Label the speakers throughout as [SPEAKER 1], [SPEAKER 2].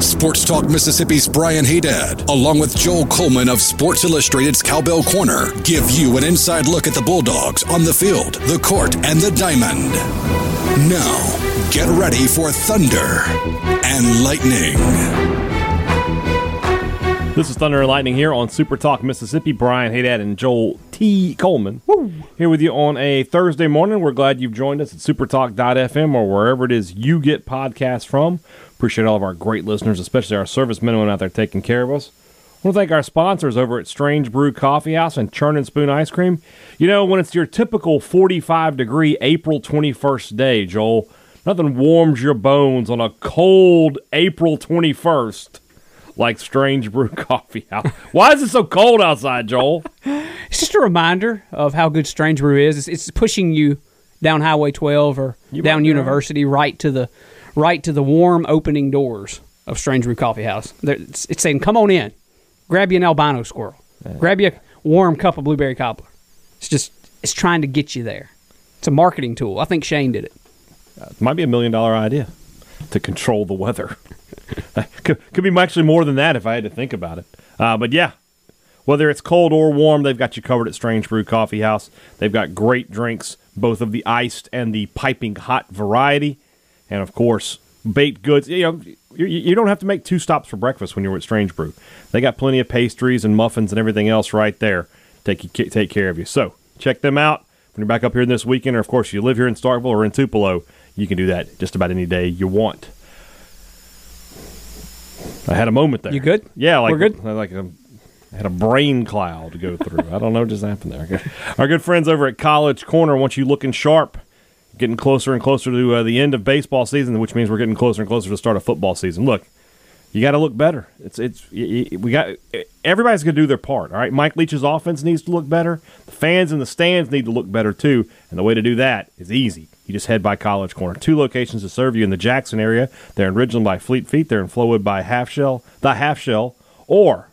[SPEAKER 1] Sports Talk Mississippi's Brian Haydad, along with Joel Coleman of Sports Illustrated's Cowbell Corner, give you an inside look at the Bulldogs on the field, the court, and the diamond. Now, get ready for Thunder and Lightning.
[SPEAKER 2] This is Thunder and Lightning here on Super Talk Mississippi. Brian Haydad and Joel T. Coleman Woo. here with you on a Thursday morning. We're glad you've joined us at supertalk.fm or wherever it is you get podcasts from. Appreciate all of our great listeners, especially our servicemen and women out there taking care of us. I want to thank our sponsors over at Strange Brew Coffee House and Churn and Spoon Ice Cream. You know, when it's your typical 45 degree April 21st day, Joel, nothing warms your bones on a cold April 21st like Strange Brew Coffee House. Why is it so cold outside, Joel?
[SPEAKER 3] it's just a reminder of how good Strange Brew is. It's, it's pushing you down Highway 12 or you down University right to the right to the warm opening doors of Strange Brew Coffee House. It's, it's, saying, "Come on in, grab you an albino squirrel, grab you a warm cup of blueberry cobbler." It's just it's trying to get you there. It's a marketing tool. I think Shane did it.
[SPEAKER 2] Uh, it might be a million dollar idea to control the weather. could, could be actually more than that if I had to think about it. Uh, but yeah, whether it's cold or warm, they've got you covered at Strange Brew Coffee House. They've got great drinks, both of the iced and the piping hot variety, and of course baked goods. You know, you, you don't have to make two stops for breakfast when you're at Strange Brew. They got plenty of pastries and muffins and everything else right there. Take you, take care of you. So check them out when you're back up here this weekend, or of course you live here in Starkville or in Tupelo. You can do that just about any day you want. I had a moment there.
[SPEAKER 3] You good?
[SPEAKER 2] Yeah, like
[SPEAKER 3] we're good.
[SPEAKER 2] Like a, I had a brain cloud to go through. I don't know what just happened there. Our good friends over at College Corner want you looking sharp. Getting closer and closer to uh, the end of baseball season, which means we're getting closer and closer to start of football season. Look, you got to look better. It's it's we got everybody's going to do their part. All right, Mike Leach's offense needs to look better. The fans in the stands need to look better too, and the way to do that is easy. You just head by College Corner. Two locations to serve you in the Jackson area. They're in Ridgeland by Fleet Feet. They're in Flowood by Half Shell, the Half Shell, or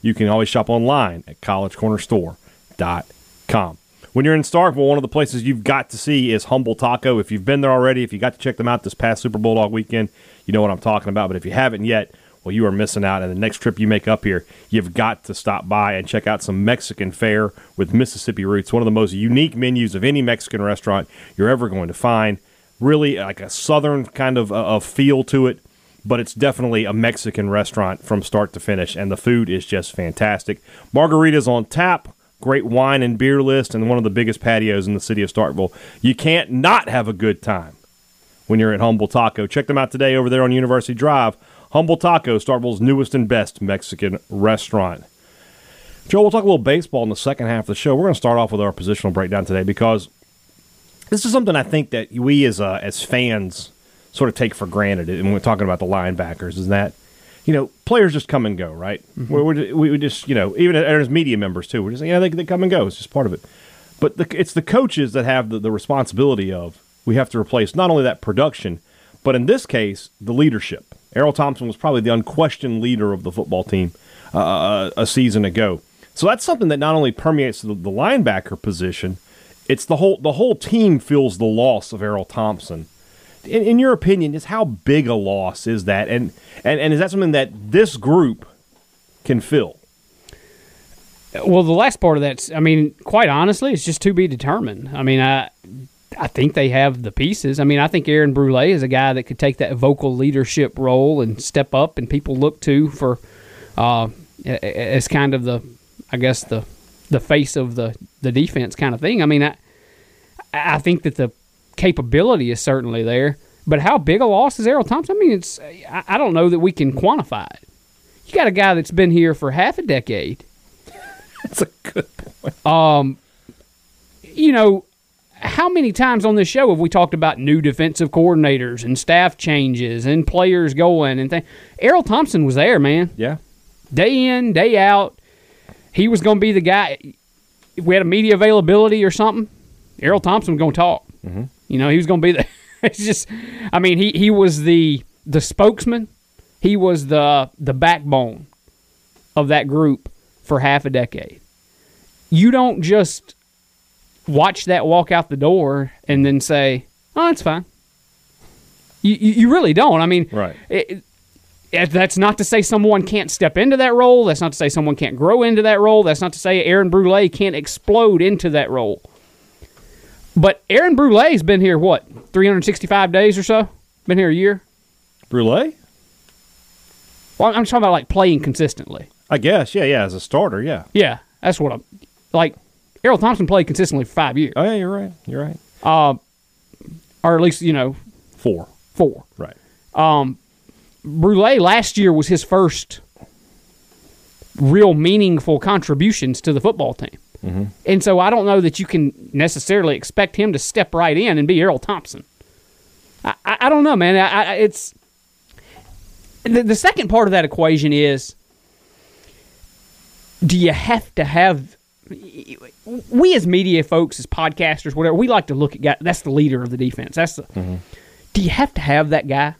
[SPEAKER 2] you can always shop online at collegecornerstore.com. When you're in Starkville, one of the places you've got to see is Humble Taco. If you've been there already, if you got to check them out this past Super Bulldog weekend, you know what I'm talking about. But if you haven't yet, well, you are missing out. And the next trip you make up here, you've got to stop by and check out some Mexican fare with Mississippi roots. One of the most unique menus of any Mexican restaurant you're ever going to find. Really, like a southern kind of, uh, of feel to it, but it's definitely a Mexican restaurant from start to finish, and the food is just fantastic. Margaritas on tap, great wine and beer list, and one of the biggest patios in the city of Starkville. You can't not have a good time when you're at Humble Taco. Check them out today over there on University Drive Humble Taco, Starkville's newest and best Mexican restaurant. Joe, we'll talk a little baseball in the second half of the show. We're going to start off with our positional breakdown today because this is something I think that we as uh, as fans sort of take for granted. And we're talking about the linebackers, is that you know players just come and go, right? Mm-hmm. We're, we're, we just you know even as media members too, we're just you know they, they come and go. It's just part of it. But the, it's the coaches that have the, the responsibility of we have to replace not only that production, but in this case the leadership. Erroll Thompson was probably the unquestioned leader of the football team uh, uh, a season ago. So that's something that not only permeates the, the, linebacker position, it's the whole the whole team feels the loss of Erroll Thompson. In, in, your opinion, is how big a loss is that, and, and and is that something that this group can fill?
[SPEAKER 3] Well, the last part of that, I mean, quite honestly, it's just to be determined. I mean, I I think they have the pieces. I mean, I think Aaron Brule is a guy that could take that vocal leadership role and step up, and people look to for uh, as kind of the, I guess the the face of the the defense kind of thing. I mean, I I think that the capability is certainly there, but how big a loss is Erroll Thompson? I mean, it's I don't know that we can quantify it. You got a guy that's been here for half a decade.
[SPEAKER 2] That's a good point.
[SPEAKER 3] Um, you know, how many times on this show have we talked about new defensive coordinators and staff changes and players going and things? Erroll Thompson was there, man.
[SPEAKER 2] Yeah.
[SPEAKER 3] Day in, day out. He was going to be the guy. If we had a media availability or something. Erroll Thompson was going to talk. Mm-hmm. You know, he was going to be there. it's just, I mean, he he was the the spokesman. He was the the backbone of that group for half a decade. You don't just watch that walk out the door and then say, "Oh, it's fine." You you, you really don't. I mean,
[SPEAKER 2] Right.
[SPEAKER 3] it, it- that's not to say someone can't step into that role. That's not to say someone can't grow into that role. That's not to say Aaron Brule can't explode into that role. But Aaron Brule's been here what 365 days or so. Been here a year.
[SPEAKER 2] Brule?
[SPEAKER 3] Well, I'm talking about like playing consistently.
[SPEAKER 2] I guess. Yeah, yeah. As a starter, yeah.
[SPEAKER 3] Yeah, that's what I'm like. Erroll Thompson played consistently for five years,
[SPEAKER 2] Oh, yeah, you're right. You're right.
[SPEAKER 3] Um, or at least you know
[SPEAKER 2] Four.
[SPEAKER 3] four.
[SPEAKER 2] Right.
[SPEAKER 3] Um, Brule last year was his first real meaningful contributions to the football team. Mm-hmm. And so I don't know that you can necessarily expect him to step right in and be Erroll Thompson. I, I, I don't know, man. I, it's the, the second part of that equation is do you have to have we as media folks as podcasters whatever we like to look at guy that's the leader of the defense that's the mm-hmm. do you have to have that guy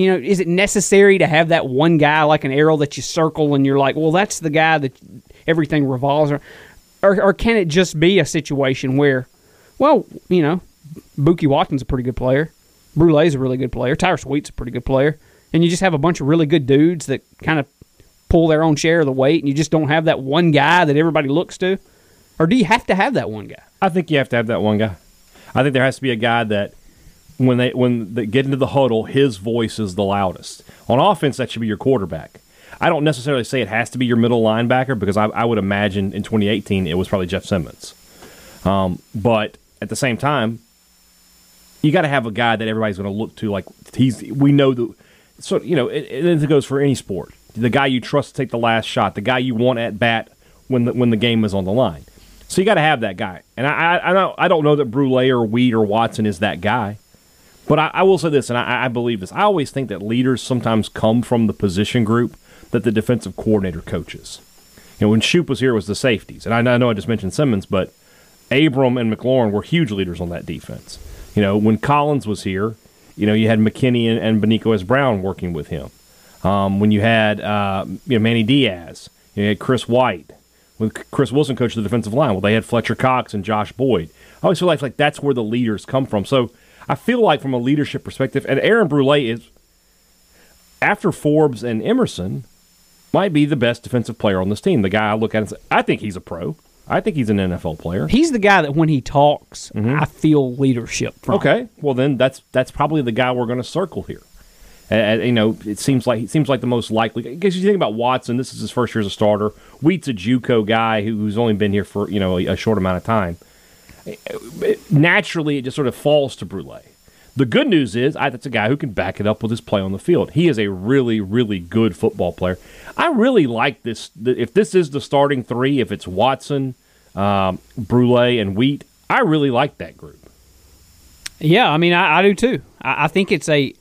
[SPEAKER 3] you know, is it necessary to have that one guy like an arrow that you circle and you're like, well, that's the guy that everything revolves around? Or, or can it just be a situation where, well, you know, Buki Watson's a pretty good player, Brule's a really good player, Tyrus Wheat's a pretty good player, and you just have a bunch of really good dudes that kind of pull their own share of the weight, and you just don't have that one guy that everybody looks to? Or do you have to have that one guy?
[SPEAKER 2] I think you have to have that one guy. I think there has to be a guy that when they when they get into the huddle, his voice is the loudest. On offense, that should be your quarterback. I don't necessarily say it has to be your middle linebacker because I, I would imagine in 2018 it was probably Jeff Simmons. Um, but at the same time, you got to have a guy that everybody's going to look to. Like he's, we know the, so you know, it, it, it goes for any sport. The guy you trust to take the last shot, the guy you want at bat when the when the game is on the line. So you got to have that guy. And I, I, I don't, I don't know that Brule or Wheat or Watson is that guy. But I, I will say this, and I, I believe this. I always think that leaders sometimes come from the position group that the defensive coordinator coaches. You know, when Shoop was here, was the safeties, and I, know- I just mentioned Simmons, but Abram and McLaurin were huge leaders on that defense. You know, when Collins was here, you know, you had McKinney and, and Beniquez Brown working with him. Um, when you had uh, you know Manny Diaz, you had Chris White. When Chris Wilson coached the defensive line, well, they had Fletcher Cox and Josh Boyd. I always feel like, like that's where the leaders come from. So I feel like from a leadership perspective, and Aaron Brule is after Forbes and Emerson might be the best defensive player on this team. The guy I look at and say, I think he's a pro. I think he's an NFL player.
[SPEAKER 3] He's the guy that when he talks, mm-hmm. I feel leadership from.
[SPEAKER 2] Okay, well then that's that's probably the guy we're going to circle here. And, you know, it seems like it seems like the most likely. Because you think about Watson, this is his first year as a starter. Wheat's a JUCO guy who's only been here for you know a, a short amount of time. Naturally, it just sort of falls to Brule. The good news is I, that's a guy who can back it up with his play on the field. He is a really, really good football player. I really like this. If this is the starting three, if it's Watson, um, Brule, and Wheat, I really like that group.
[SPEAKER 3] Yeah, I mean, I, I do too. I, I think it's a,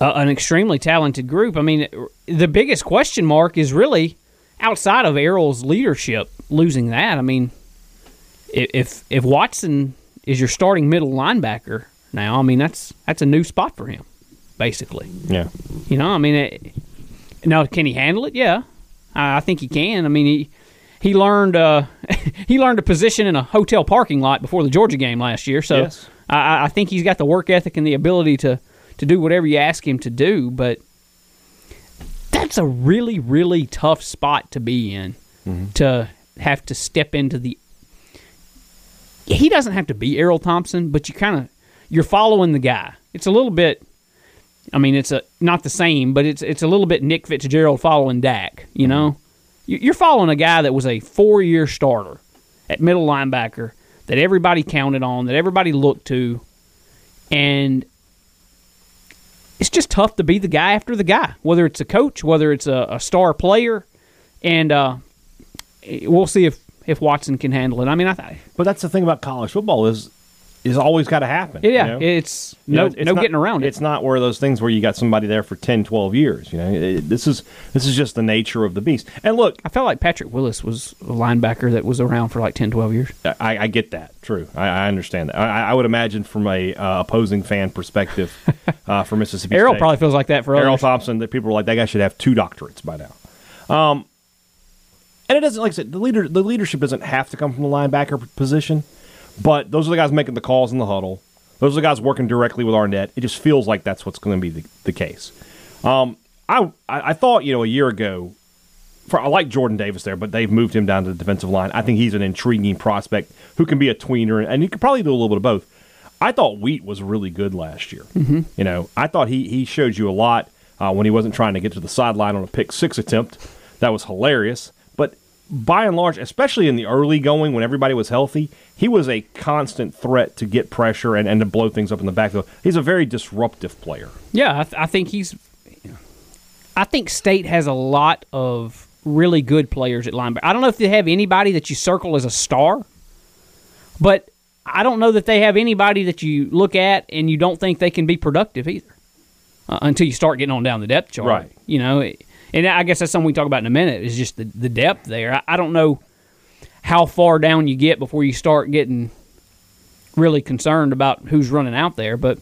[SPEAKER 3] a an extremely talented group. I mean, the biggest question mark is really outside of Erroll's leadership. Losing that, I mean, if if Watson is your starting middle linebacker now, I mean that's that's a new spot for him, basically.
[SPEAKER 2] Yeah.
[SPEAKER 3] You know, I mean, it, now can he handle it? Yeah, I, I think he can. I mean, he he learned uh, he learned a position in a hotel parking lot before the Georgia game last year. So
[SPEAKER 2] Yes.
[SPEAKER 3] I, I- I think he's got the work ethic and the ability to to do whatever you ask him to do. But that's a really really tough spot to be in to have to step into the. He doesn't have to be Erroll Thompson, but you kind of you're following the guy. It's a little bit. I mean, it's a not the same, but it's it's a little bit Nick Fitzgerald following Dak. You know, You- you're following a guy that was a four year starter at middle linebacker that everybody counted on, that everybody looked to, and it's just tough to be the guy after the guy, whether it's a coach, whether it's a, a star player, and uh, we'll see if if Watson can handle it. I mean, I th-
[SPEAKER 2] But that's the thing about college football is is always got to happen.
[SPEAKER 3] Yeah,
[SPEAKER 2] you know?
[SPEAKER 3] it's
[SPEAKER 2] You know,
[SPEAKER 3] no
[SPEAKER 2] it's
[SPEAKER 3] no
[SPEAKER 2] not-
[SPEAKER 3] getting around it.
[SPEAKER 2] It's not one of those things where you got somebody there for 10, 12 years. You know, It- this is this is just the nature of the beast. And look,
[SPEAKER 3] I felt like Patrick Willis was a linebacker that was around for like 10, 12 years.
[SPEAKER 2] I, I get that. True, I, I understand that. I, I would imagine from a uh, opposing fan perspective uh, for Mississippi
[SPEAKER 3] Erroll
[SPEAKER 2] State,
[SPEAKER 3] probably feels like that for
[SPEAKER 2] Erroll
[SPEAKER 3] others.
[SPEAKER 2] Thompson, that people are like that guy should have two doctorates by now. Um, and it doesn't like I said the leader the leadership doesn't have to come from the linebacker position, but those are the guys making the calls in the huddle. Those are the guys working directly with Arnett. It just feels like that's what's going to be the, the case. Um, I, I I thought you know a year ago, for I like Jordan Davis there, but they've moved him down to the defensive line. I think he's an intriguing prospect who can be a tweener, and he could probably do a little bit of both. I thought Wheat was really good last year. Mm-hmm. You know, I thought he he showed you a lot uh, when he wasn't trying to get to the sideline on a pick six attempt. That was hilarious. By and large, especially in the early going when everybody was healthy, he was a constant threat to get pressure and, and to blow things up in the backfield. He's a very disruptive player.
[SPEAKER 3] Yeah, I, th- I think he's. I think State has a lot of really good players at linebacker. I don't know if they have anybody that you circle as a star, but I don't know that they have anybody that you look at and you don't think they can be productive either uh, until you start getting on down the depth chart.
[SPEAKER 2] Right.
[SPEAKER 3] You know, it- and I guess that's something we talk about in a minute is just the, the depth there. I, I don't know how far down you get before you start getting really concerned about who's running out there, but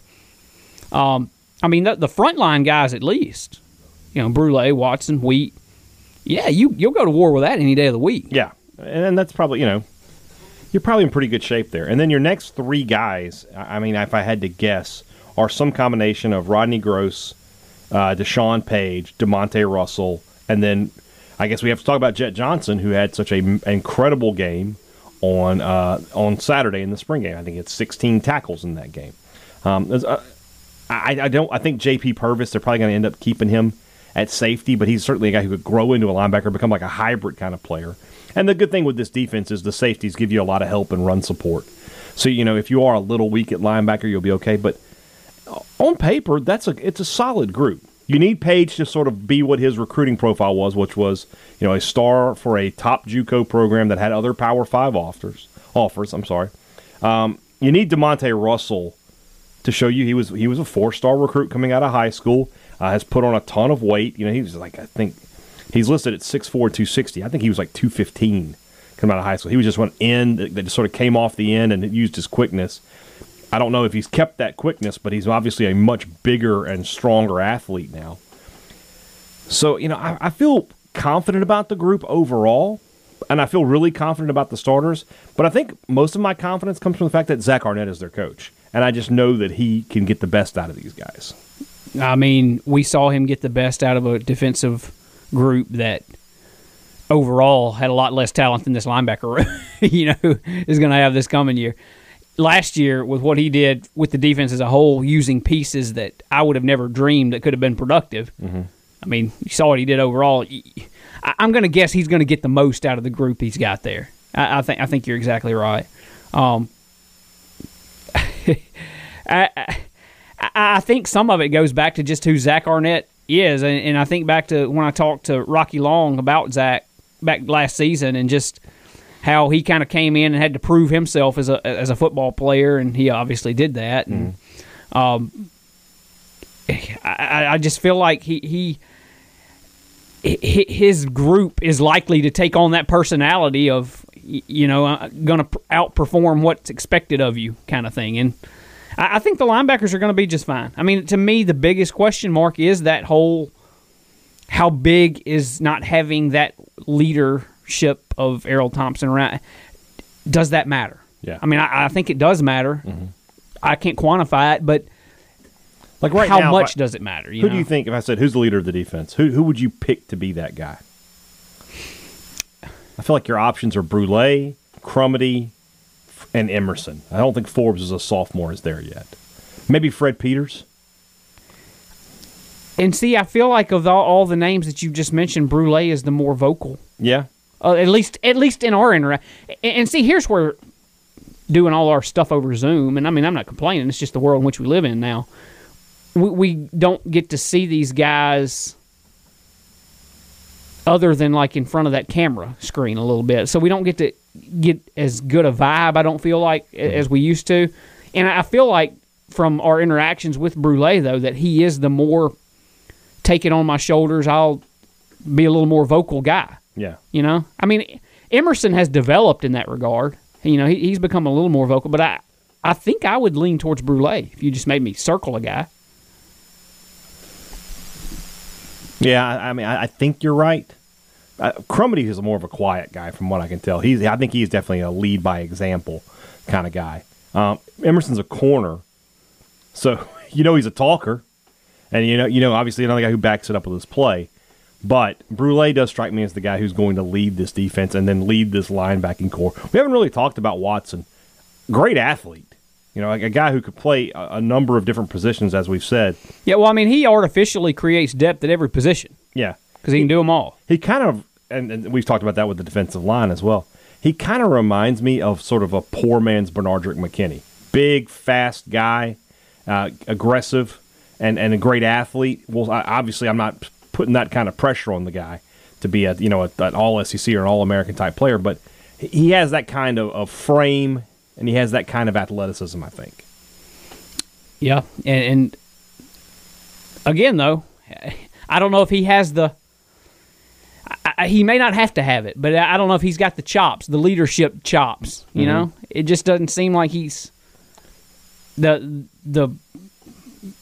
[SPEAKER 3] um, I mean, the, the frontline guys at least, you know, Brule, Watson, Wheat. Yeah, you you'll go to war with that any day of the week.
[SPEAKER 2] Yeah, and then that's probably you know you're probably in pretty good shape there. And then your next three guys, I mean, if I had to guess, are some combination of Rodney Groce, uh, Deshaun Page, Demonte Russell, and then I guess we have to talk about Jett Johnson, who had such a m- incredible game on uh, on Saturday in the spring game. I think it's 16 tackles in that game. Um, uh, I, I don't. I think J.P. Purvis. They're probably going to end up keeping him at safety, but he's certainly a guy who could grow into a linebacker, become like a hybrid kind of player. And the good thing with this defense is the safeties give you a lot of help and run support. So you know if you are a little weak at linebacker, you'll be okay. But on paper, that's a it's a solid group. You need Page to sort of be what his recruiting profile was, which was you know a star for a top JUCO program that had other Power Five offers. Offers, I'm sorry. Um, you need Demonte Russell to show you he was he was a four star recruit coming out of high school. Uh, has put on a ton of weight. You know, he was like I think he's listed at 6'4", 260. I think he was like two fifteen coming out of high school. He was just one end that just sort of came off the end and used his quickness. I don't know if he's kept that quickness, but he's obviously a much bigger and stronger athlete now. So you know, I, I feel confident about the group overall, and I feel really confident about the starters. But I think most of my confidence comes from the fact that Zach Arnett is their coach, and I just know that he can get the best out of these guys.
[SPEAKER 3] I mean, we saw him get the best out of a defensive group that overall had a lot less talent than this linebacker, you know, is going to have this coming year. Last year, with what he did with the defense as a whole, using pieces that I would have never dreamed that could have been productive. I mean, you saw what he did overall. I- I'm going to guess he's going to get the most out of the group he's got there. I, I think I think you're exactly right. Um, I, I, I think some of it goes back to just who Zach Arnett is, and, and I think back to when I talked to Rocky Long about Zach back last season, and just how he kind of came in and had to prove himself as a as a football player, and he obviously did that. And um, I, I just feel like he he his group is likely to take on that personality of you know uh, going to outperform what's expected of you kind of thing and I, think the linebackers are going to be just fine i mean to me the biggest question mark is that whole how big is not having that leadership of erroll thompson around does that matter
[SPEAKER 2] Yeah.
[SPEAKER 3] i mean i, I think it does matter mm-hmm. i can't quantify it but
[SPEAKER 2] Like right
[SPEAKER 3] how
[SPEAKER 2] now,
[SPEAKER 3] much
[SPEAKER 2] I-
[SPEAKER 3] does it matter you
[SPEAKER 2] who
[SPEAKER 3] know?
[SPEAKER 2] do you think? If I said who's the leader of the defense, who who would you pick to be that guy? I feel like your options are Brule, Crumedy, and Emerson. I don't think Forbes is a sophomore is there yet. Maybe Fred Peters.
[SPEAKER 3] And see, I feel like of all, all the names that you've just mentioned, Brule is the more vocal.
[SPEAKER 2] Yeah,
[SPEAKER 3] Uh, at least, at least in our interact. And, and see, here's where doing all our stuff over Zoom, and I mean, I'm not complaining. It's just the world in which we live in now. We, we don't get to see these guys other than like in front of that camera screen a little bit. So we don't get to get as good a vibe. I don't feel like as we used to. And I feel like from our interactions with Brule, though, that he is the more take it on my shoulders, I'll be a little more vocal guy.
[SPEAKER 2] Yeah.
[SPEAKER 3] You know, I mean, Emerson has developed in that regard. You know, he, he's become a little more vocal, but I, I think I would lean towards Brule if you just made me circle a guy.
[SPEAKER 2] Yeah, I, I mean, I, I think you're right. Uh, Crumedy is more of a quiet guy, from what I can tell. He's, I think he's definitely a lead by example kind of guy. Um, Emerson's a corner, so you know he's a talker, and you know, you know, obviously another guy who backs it up with his play. But Brule does strike me as the guy who's going to lead this defense and then lead this linebacking core. We haven't really talked about Watson. Great athlete. You know, like a guy who could play a, number of different positions, as we've said.
[SPEAKER 3] Yeah, well, I mean, he artificially creates depth at every position
[SPEAKER 2] Yeah.
[SPEAKER 3] because he can do them all.
[SPEAKER 2] He kind of, and, and we've talked about that with the defensive line as well. He kind of reminds me of sort of a poor man's Benardrick McKinney. Big, fast guy, uh, aggressive, and, and a great athlete. Well, I, obviously, I'm not putting that kind of pressure on the guy to be a you know a, an all SEC or an all American type player, but he has that kind of, of frame and he has that kind of athleticism. I think.
[SPEAKER 3] Yeah, and, and again, though, I don't know if he has the. I, he may not have to have it, but I don't know if he's got the chops, the leadership chops. You mm-hmm. know, it just doesn't seem like he's the the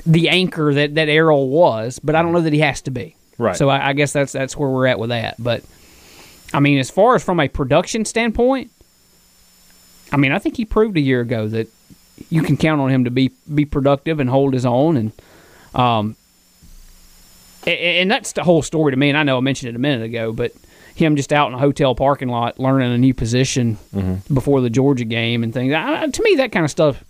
[SPEAKER 3] the anchor that that Erroll was. But I don't mm-hmm. know that he has to be.
[SPEAKER 2] Right.
[SPEAKER 3] So I, I guess that's that's where we're at with that. But I mean, as far as from a production standpoint, I mean, I think he proved a year ago that you can count on him to be be productive and hold his own, and um, a- and that's the whole story to me. And I know I mentioned it a minute ago, but him just out in a hotel parking lot learning a new position before the Georgia game and things. I, to me, that kind of stuff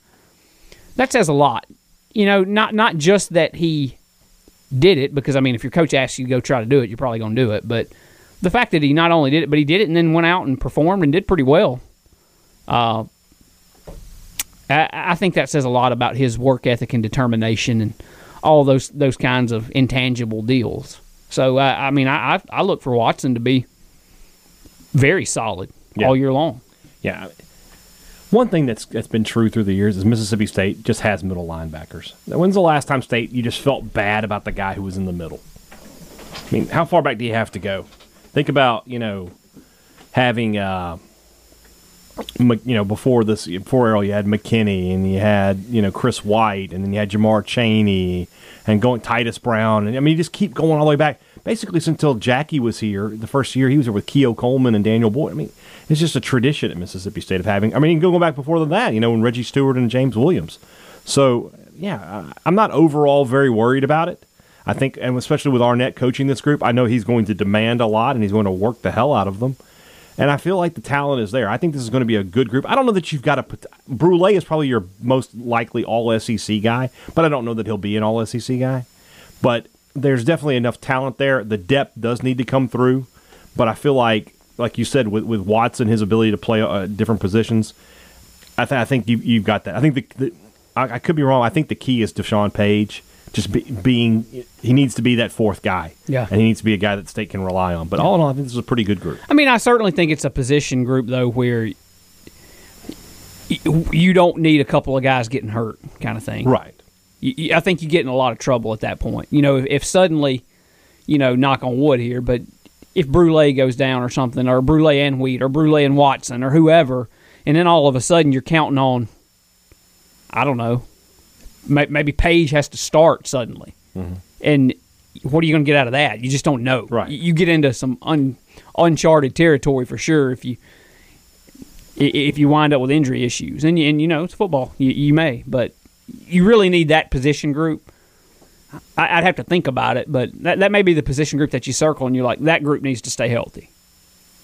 [SPEAKER 3] that says a lot. You know, not not just that he did it because I mean, if your coach asks you to go try to do it, you're probably going to do it. But the fact that he not only did it, but he did it and then went out and performed and did pretty well. Uh, I, I think that says a lot about his work ethic and determination and all those those kinds of intangible deals. So uh, I mean, I, I look for Watson to be very solid
[SPEAKER 2] Yeah.
[SPEAKER 3] all year long.
[SPEAKER 2] Yeah. One thing that's that's been true through the years is Mississippi State just has middle linebackers. When's the last time State you just felt bad about the guy who was in the middle? I mean, how far back do you have to go? Think about you know having uh, you know before this before Erroll you had McKinney and you had you know Chris White and then you had Jamar Chaney and going Titus Brown and I mean you just keep going all the way back basically since until Jackie was here the first year he was here with Keo Coleman and Daniel Boyd. I mean it's just a tradition at Mississippi State of having. I mean you can go back before that you know when Reggie Stewart and James Williams. So yeah, I'm not overall very worried about it. I think, and especially with Arnett coaching this group, I know he's going to demand a lot and he's going to work the hell out of them. And I feel like the talent is there. I think this is going to be a good group. I don't know that you've got a. Brule is probably your most likely all SEC guy, but I don't know that he'll be an all SEC guy. But there's definitely enough talent there. The depth does need to come through, but I feel like, like you said, with, with Watson, his ability to play uh, different positions, I, th- I think you, you've got that. I think the, the I, I could be wrong. I think the key is Deshaun Page. Just be, being, he needs to be that fourth guy.
[SPEAKER 3] Yeah.
[SPEAKER 2] and he needs to be a guy that the State can rely on. But all in all, I think this is a pretty good group.
[SPEAKER 3] I mean, I certainly think it's a position group though where you don't need a couple of guys getting hurt, kind of thing.
[SPEAKER 2] Right.
[SPEAKER 3] You- I think you get in a lot of trouble at that point. You know, if, if suddenly, you know, knock on wood here, but if Brule goes down or something, or Brule and Wheat, or Brule and Watson, or whoever, and then all of a sudden you're counting on, I don't know, may- maybe Page has to start suddenly, mm-hmm. and what are you going to get out of that? You just don't know.
[SPEAKER 2] Right.
[SPEAKER 3] You, you get into some un, uncharted territory for sure if you if you wind up with injury issues, and you, and you know it's football, you, you may, but you really need that position group. I, I'd have to think about it, but that, that may be the position group that you circle, and you're like that group needs to stay healthy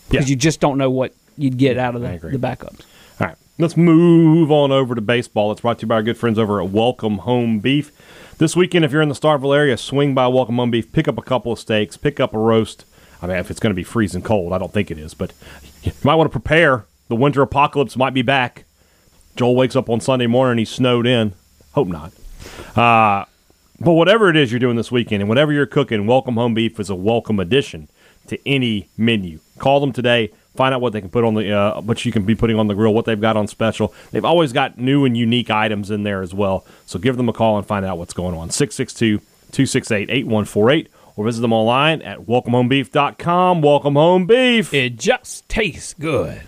[SPEAKER 3] because
[SPEAKER 2] Yeah.
[SPEAKER 3] you just don't know what you'd get out of the, the backups.
[SPEAKER 2] All right, let's move on over to baseball. It's brought to you by our good friends over at Welcome Home Beef. This weekend, if you're in the Starkville area, swing by Welcome Home Beef, pick up a couple of steaks, pick up a roast. I mean, if it's going to be freezing cold, I don't think it is, but you might want to prepare. The winter apocalypse might be back. Joel wakes up on Sunday morning, he's snowed in. Hope not. Uh, but whatever it is you're doing this weekend and whatever you're cooking, Welcome Home Beef is a welcome addition to any menu. Call them today, Find out what they can put on the uh, what you can be putting on the grill, what they've got on special. They've always got new and unique items in there as well. So give them a call and find out what's going on. 662 268 8148 or visit them online at welcomehomebeef.com. Welcome Home Beef.
[SPEAKER 3] It just tastes good.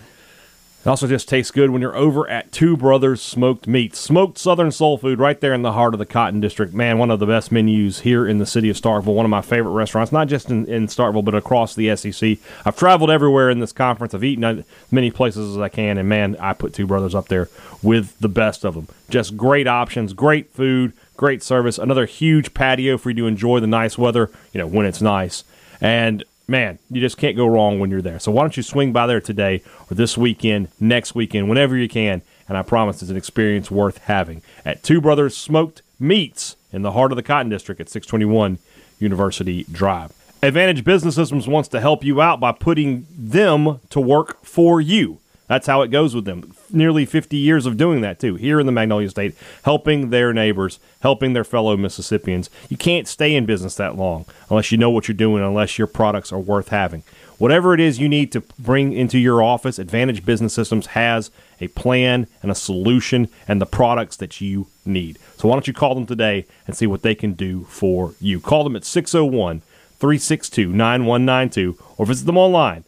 [SPEAKER 2] It also just tastes good when you're over at Two Brothers Smoked Meats. Smoked Southern Soul Food right there in the heart of the Cotton District. Man, one of the best menus here in the city of Starkville. One of my favorite restaurants, not just in, in Starkville, but across the SEC. I've traveled everywhere in this conference. I've eaten as many places as I can, and man, I put Two Brothers up there with the best of them. Just great options, great food, great service. Another huge patio for you to enjoy the nice weather, you know, when it's nice. And man, you just can't go wrong when you're there. So why don't you swing by there today or this weekend, next weekend, whenever you can. And I promise it's an experience worth having at Two Brothers Smoked Meats in the heart of the Cotton District at 621 University Drive. Advantage Business Systems wants to help you out by putting them to work for you. That's how it goes with them. Nearly 50 years of doing that, too, here in the Magnolia State, helping their neighbors, helping their fellow Mississippians. You can't stay in business that long unless you know what you're doing, unless your products are worth having. Whatever it is you need to bring into your office, Advantage Business Systems has a plan and a solution and the products that you need. So why don't you call them today and see what they can do for you? Call them at 601 362 9192 or visit them online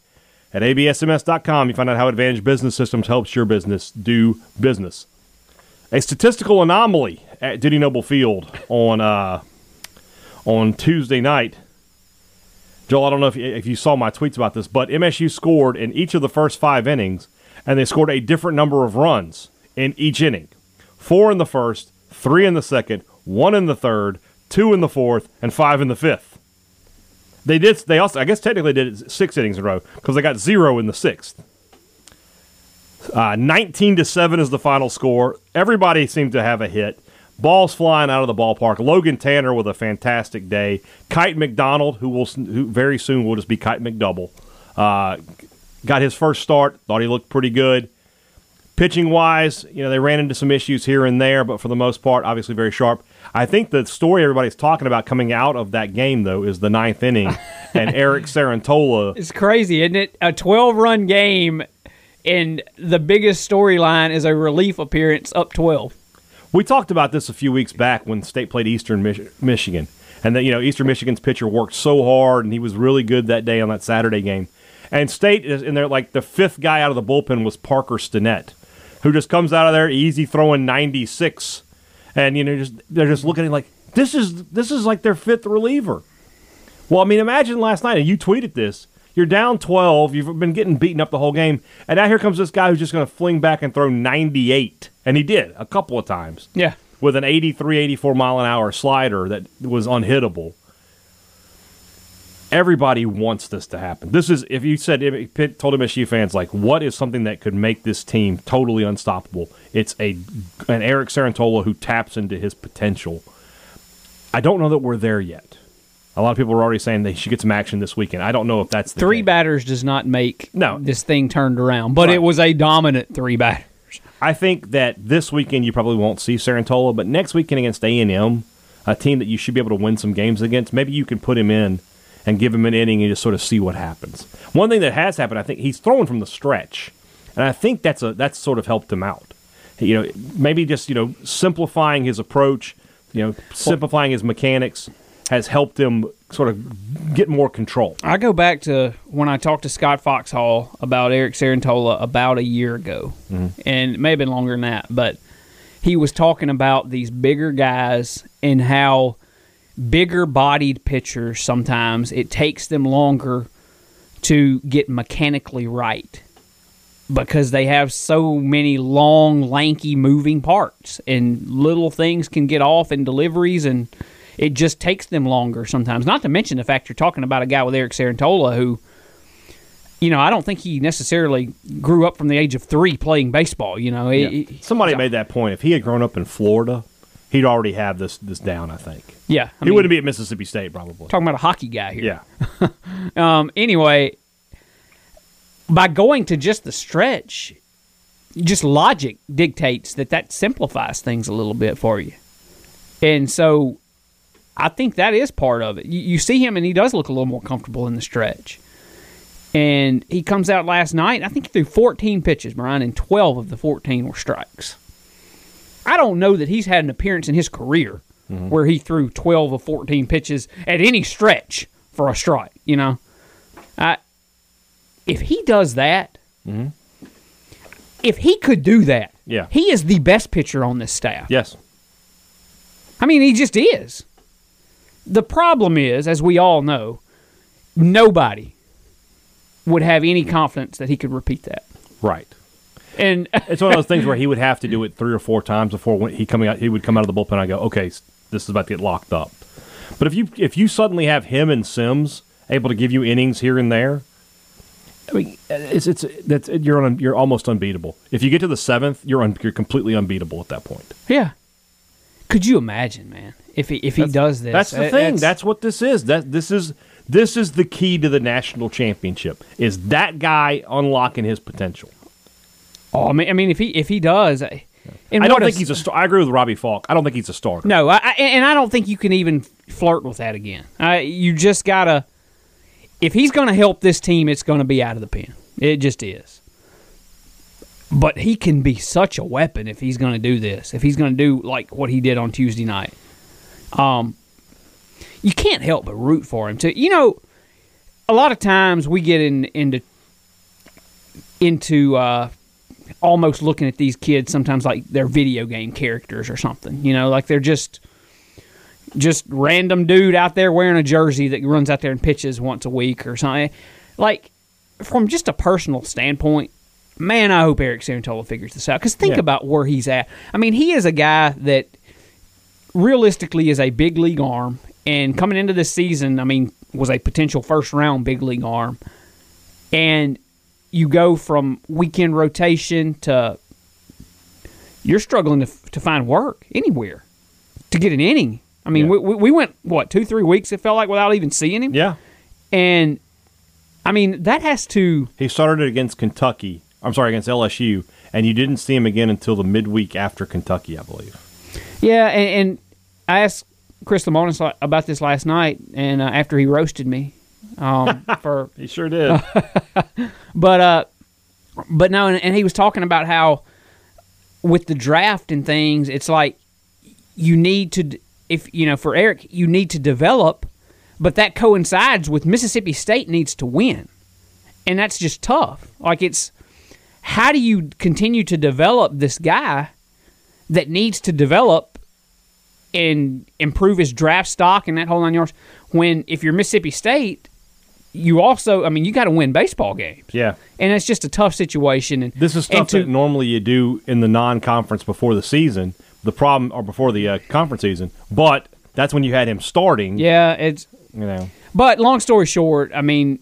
[SPEAKER 2] at absms.com, you find out how Advantage Business Systems helps your business do business. A statistical anomaly at Dudy Noble Field on uh, on Tuesday night. Joel, I don't know if if you saw my tweets about this, but MSU scored in each of the first five innings, and they scored a different number of runs in each inning. Four in the first, three in the second, one in the third, two in the fourth, and five in the fifth. They did. They also, I guess, technically did it six innings in a row because they got zero in the sixth. Uh, Nineteen to seven is the final score. Everybody seemed to have a hit. Balls flying out of the ballpark. Logan Tanner with a fantastic day. Kite McDonald, who will who very soon will just be Kite McDouble, uh, got his first start. Thought he looked pretty good. Pitching wise, you know, they ran into some issues here and there, but for the most part, obviously very sharp. I think the story everybody's talking about coming out of that game, though, is the ninth inning and Eric Cerantola.
[SPEAKER 3] It's crazy, isn't it? A 12 run game, and the biggest storyline is a relief appearance up 12.
[SPEAKER 2] We talked about this a few weeks back when State played Eastern Mich- Michigan, and that you know Eastern Michigan's pitcher worked so hard, and he was really good that day on that Saturday game. And State is in there like the fifth guy out of the bullpen was Parker Stinnett who just comes out of there easy throwing 96 and you know just they're just looking at him like this is this is like their fifth reliever. Well i mean imagine last night and you tweeted this you're down 12 you've been getting beaten up the whole game and now here comes this guy who's just going to fling back and throw 98 and he did a couple of times.
[SPEAKER 3] Yeah.
[SPEAKER 2] with an 83 84 mile an hour slider that was unhittable everybody wants this to happen. This is if you said if Pitt told MSU fans like what is something that could make this team totally unstoppable. It's a an Eric Cerantola who taps into his potential. I don't know that we're there yet. A lot of people are already saying they should get some action this weekend. I don't know if that's the
[SPEAKER 3] Three
[SPEAKER 2] case.
[SPEAKER 3] batters does not make
[SPEAKER 2] No.
[SPEAKER 3] this thing turned around, but
[SPEAKER 2] Right.
[SPEAKER 3] it was a dominant three batters.
[SPEAKER 2] I think that this weekend you probably won't see Cerantola, but next weekend against A and M, a team that you should be able to win some games against, maybe you can put him in and give him an inning and just sort of see what happens. One thing that has happened, I think, he's thrown from the stretch, and I think that's a that's sort of helped him out. You know, maybe just you know simplifying his approach, you know, simplifying his mechanics has helped him sort of get more control.
[SPEAKER 3] I go back to when I talked to Scott Foxhall about Eric Cerantola about a year ago, mm-hmm. and it may have been longer than that, but he was talking about these bigger guys and how bigger bodied pitchers sometimes it takes them longer to get mechanically right because they have so many long, lanky, moving parts, and little things can get off in deliveries, and it just takes them longer sometimes. Not to mention the fact you're talking about a guy with Eric Cerantola who, you know, I don't think he necessarily grew up from the age of three playing baseball. You know, it-
[SPEAKER 2] Somebody made that point. If he had grown up in Florida, he'd already have this this down. I think
[SPEAKER 3] yeah, I
[SPEAKER 2] he
[SPEAKER 3] mean,
[SPEAKER 2] wouldn't be at Mississippi State probably.
[SPEAKER 3] talking about a hockey guy here.
[SPEAKER 2] Yeah.
[SPEAKER 3] Um, anyway, by going to just the stretch, just logic dictates that that simplifies things a little bit for you. And so I think that is part of it. You, you see him and he does look a little more comfortable in the stretch. And he comes out last night. I think he threw 14 pitches, Brian, and 12 of the 14 were strikes. I don't know that he's had an appearance in his career Mm-hmm. where he threw 12 or 14 pitches at any stretch for a strike, you know? I, if he does that, mm-hmm. if he could do that,
[SPEAKER 2] Yeah.
[SPEAKER 3] he is the best pitcher on this staff.
[SPEAKER 2] Yes.
[SPEAKER 3] I mean, he just is. The problem is, as we all know, nobody would have any confidence that he could repeat that.
[SPEAKER 2] Right.
[SPEAKER 3] And
[SPEAKER 2] It's one of those things where he would have to do it three or four times before when he coming out. He would come out of the bullpen. and I go, okay, this is about to get locked up. But if you if you suddenly have him and Sims able to give you innings here and there, I mean, it's it's that's you're on, you're almost unbeatable. If you get to the seventh, you're un, you're completely unbeatable at that point.
[SPEAKER 3] yeah, could you imagine, man, if he if he does this?
[SPEAKER 2] That's the thing. That's what this is. That this is this is the key to the national championship. Is that guy unlocking his potential?
[SPEAKER 3] oh, I mean, I mean, if he if he does, uh, and
[SPEAKER 2] I don't think he's a star. I agree with Robbie Faulk. I don't think he's a starter.
[SPEAKER 3] No, I, I, and I don't think you can even flirt with that again. Uh, you just gotta. If he's going to help this team, it's going to be out of the pen. It just is. But he can be such a weapon if he's going to do this. If he's going to do like what he did on Tuesday night, um, you can't help but root for him. To you know, a lot of times we get in into into uh, almost looking at these kids sometimes like they're video game characters or something. You know, like they're just just random dude out there wearing a jersey that runs out there and pitches once a week or something. Like from just a personal standpoint, man, I hope Eric Cerantola figures this out. Because think
[SPEAKER 2] Yeah.
[SPEAKER 3] about where he's at. I mean, he is a guy that realistically is a big league arm, and coming into this season, I mean, was a potential first round big league arm, and you go from weekend rotation to you're struggling to, to find work anywhere to get an inning. I mean,
[SPEAKER 2] Yeah.
[SPEAKER 3] we, we we went what two three weeks it felt like without even seeing him,
[SPEAKER 2] Yeah,
[SPEAKER 3] and I mean that has to
[SPEAKER 2] he started it against Kentucky. I'm sorry, against LSU, and you didn't see him again until the midweek after Kentucky, I believe.
[SPEAKER 3] yeah. And, and I asked Chris Lemonis about this last night, and uh, after he roasted me um, for
[SPEAKER 2] He sure did.
[SPEAKER 3] But uh, but no, and, and he was talking about how with the draft and things, it's like you need to if you know for Eric, you need to develop, but that coincides with Mississippi State needs to win, and that's just tough. Like it's how do you continue to develop this guy that needs to develop and improve his draft stock and that whole nine yards when if you're Mississippi State you also, I mean, you got to win baseball games,
[SPEAKER 2] yeah,
[SPEAKER 3] and it's just a tough situation. And
[SPEAKER 2] this is stuff
[SPEAKER 3] to-
[SPEAKER 2] that normally you do in the non-conference before the season. The problem, or before the uh, conference season, but that's when you had him starting.
[SPEAKER 3] yeah, it's.
[SPEAKER 2] you know.
[SPEAKER 3] But long story short, I mean,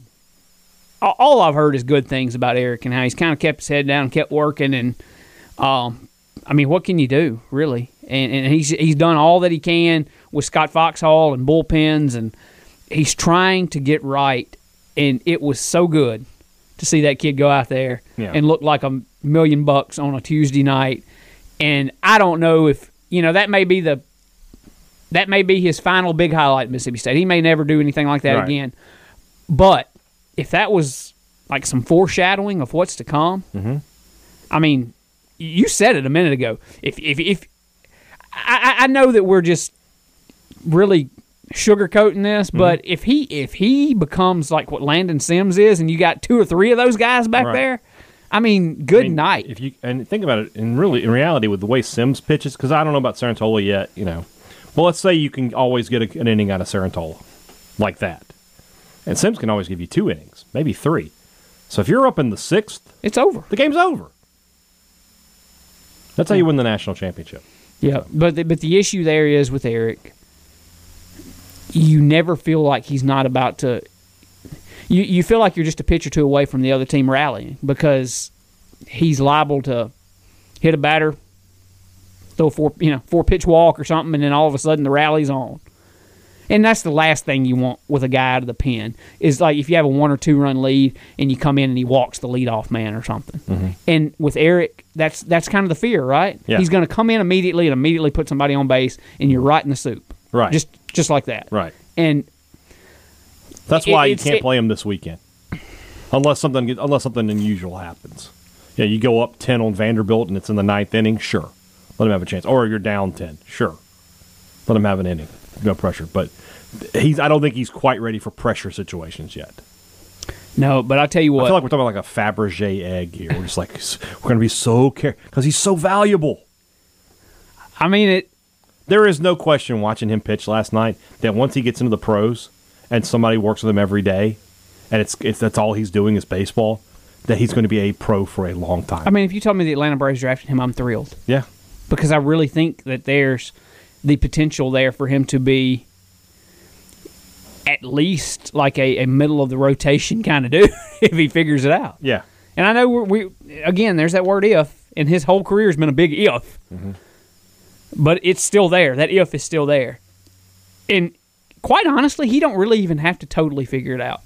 [SPEAKER 3] all I've heard is good things about Eric and how he's kind of kept his head down, kept working, and um, I mean, what can you do really? And, and he's he's done all that he can with Scott Foxhall and bullpens, and he's trying to get right. And it was so good to see that kid go out there
[SPEAKER 2] Yeah.
[SPEAKER 3] and look like a million bucks on a Tuesday night. And I don't know if you know that may be the that may be his final big highlight at Mississippi State. He may never do anything like that
[SPEAKER 2] Right.
[SPEAKER 3] again. But if that was like some foreshadowing of what's to come,
[SPEAKER 2] Mm-hmm.
[SPEAKER 3] I mean, you said it a minute ago. If if if I, I I know that we're just really sugarcoating this,
[SPEAKER 2] Mm-hmm.
[SPEAKER 3] but if he if he becomes like what Landon Sims is, and you got two or three of those guys back
[SPEAKER 2] Right.
[SPEAKER 3] there, I mean, good
[SPEAKER 2] I mean,
[SPEAKER 3] night.
[SPEAKER 2] If you and think about it, in really in reality, with the way Sims pitches, because I don't know about Cerantola yet, you know. But let's say you can always get a, an inning out of Cerantola, like that, and Sims can always give you two innings, maybe three. So if you're up in the sixth,
[SPEAKER 3] it's over.
[SPEAKER 2] the game's over. That's how you win the national championship.
[SPEAKER 3] Yeah, but the, but the issue there is with Eric, you never feel like he's not about to. You you feel like you're just a pitch or two away from the other team rallying because he's liable to hit a batter, throw a four you know four pitch walk or something, and then all of a sudden the rally's on. And that's the last thing you want with a guy out of the pen is like if you have a one or two run lead and you come in and he walks the leadoff man or something. Mm-hmm. And with Eric, that's that's kind of the fear, right?
[SPEAKER 2] Yeah.
[SPEAKER 3] He's going to come in immediately and immediately put somebody on base, and you're right in the soup,
[SPEAKER 2] Right.
[SPEAKER 3] Just just like that,
[SPEAKER 2] Right.
[SPEAKER 3] And
[SPEAKER 2] That's
[SPEAKER 3] It-
[SPEAKER 2] why you can't
[SPEAKER 3] it-
[SPEAKER 2] play him this weekend. unless something unless something unusual happens. Yeah, you go up ten on Vanderbilt and it's in the ninth inning. Sure, let him have a chance. Or you're down ten. Sure, let him have an inning. No pressure, but he's. I don't think he's quite ready for pressure situations yet.
[SPEAKER 3] No, but I tell you what.
[SPEAKER 2] I feel like we're talking about like a Fabergé egg here. We're just like we're going to be so care because he's so valuable.
[SPEAKER 3] I mean it.
[SPEAKER 2] There is no question watching him pitch last night that once he gets into the pros and somebody works with him every day, and it's, it's that's all he's doing is baseball, that he's going to be a pro for a long time.
[SPEAKER 3] I mean, if you told me the Atlanta Braves drafted him, I'm thrilled
[SPEAKER 2] yeah,
[SPEAKER 3] because I really think that there's the potential there for him to be at least like a, a middle of the rotation kind of dude if he figures it out.
[SPEAKER 2] yeah.
[SPEAKER 3] And I know we're, we again, there's that word if, and his whole career has been a big if. Mm-hmm. But it's still there. That if is still there. And quite honestly, he don't really even have to totally figure it out.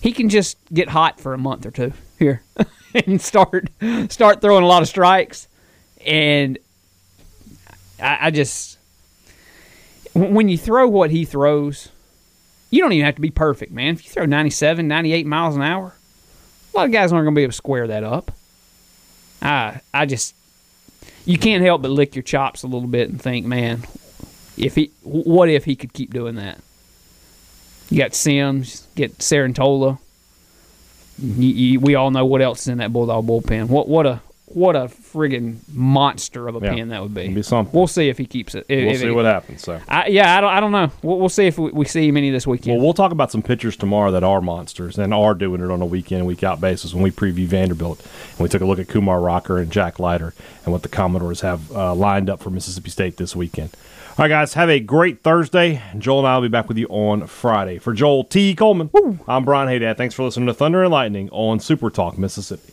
[SPEAKER 3] He can just get hot for a month or two here and start start throwing a lot of strikes. And I, I just when you throw what he throws, you don't even have to be perfect, man. If you throw 97, 98 miles an hour, a lot of guys aren't going to be able to square that up. I I just you can't help but lick your chops a little bit and think, man, if he what if he could keep doing that? You got Sims, get Cerantola. You, you, we all know what else is in that bulldog bullpen. What what a what a friggin' monster of a
[SPEAKER 2] Yeah.
[SPEAKER 3] pen that would be.
[SPEAKER 2] It'd be something.
[SPEAKER 3] We'll see if he keeps it. If-
[SPEAKER 2] We'll
[SPEAKER 3] if
[SPEAKER 2] see
[SPEAKER 3] it-
[SPEAKER 2] what happens. So.
[SPEAKER 3] I, yeah, I don't. I don't know. We'll, we'll see if we, we see him any this weekend.
[SPEAKER 2] Well, we'll talk about some pitchers tomorrow that are monsters and are doing it on a weekend week out basis when we preview Vanderbilt. And we took a look at Kumar Rocker and Jack Leiter and what the Commodores have uh, lined up for Mississippi State this weekend. All right, guys, have a great Thursday. Joel and I will be back with you on Friday. For Joel T. Coleman, I'm Brian Haydad. Thanks for listening to Thunder and Lightning on Super Talk, Mississippi.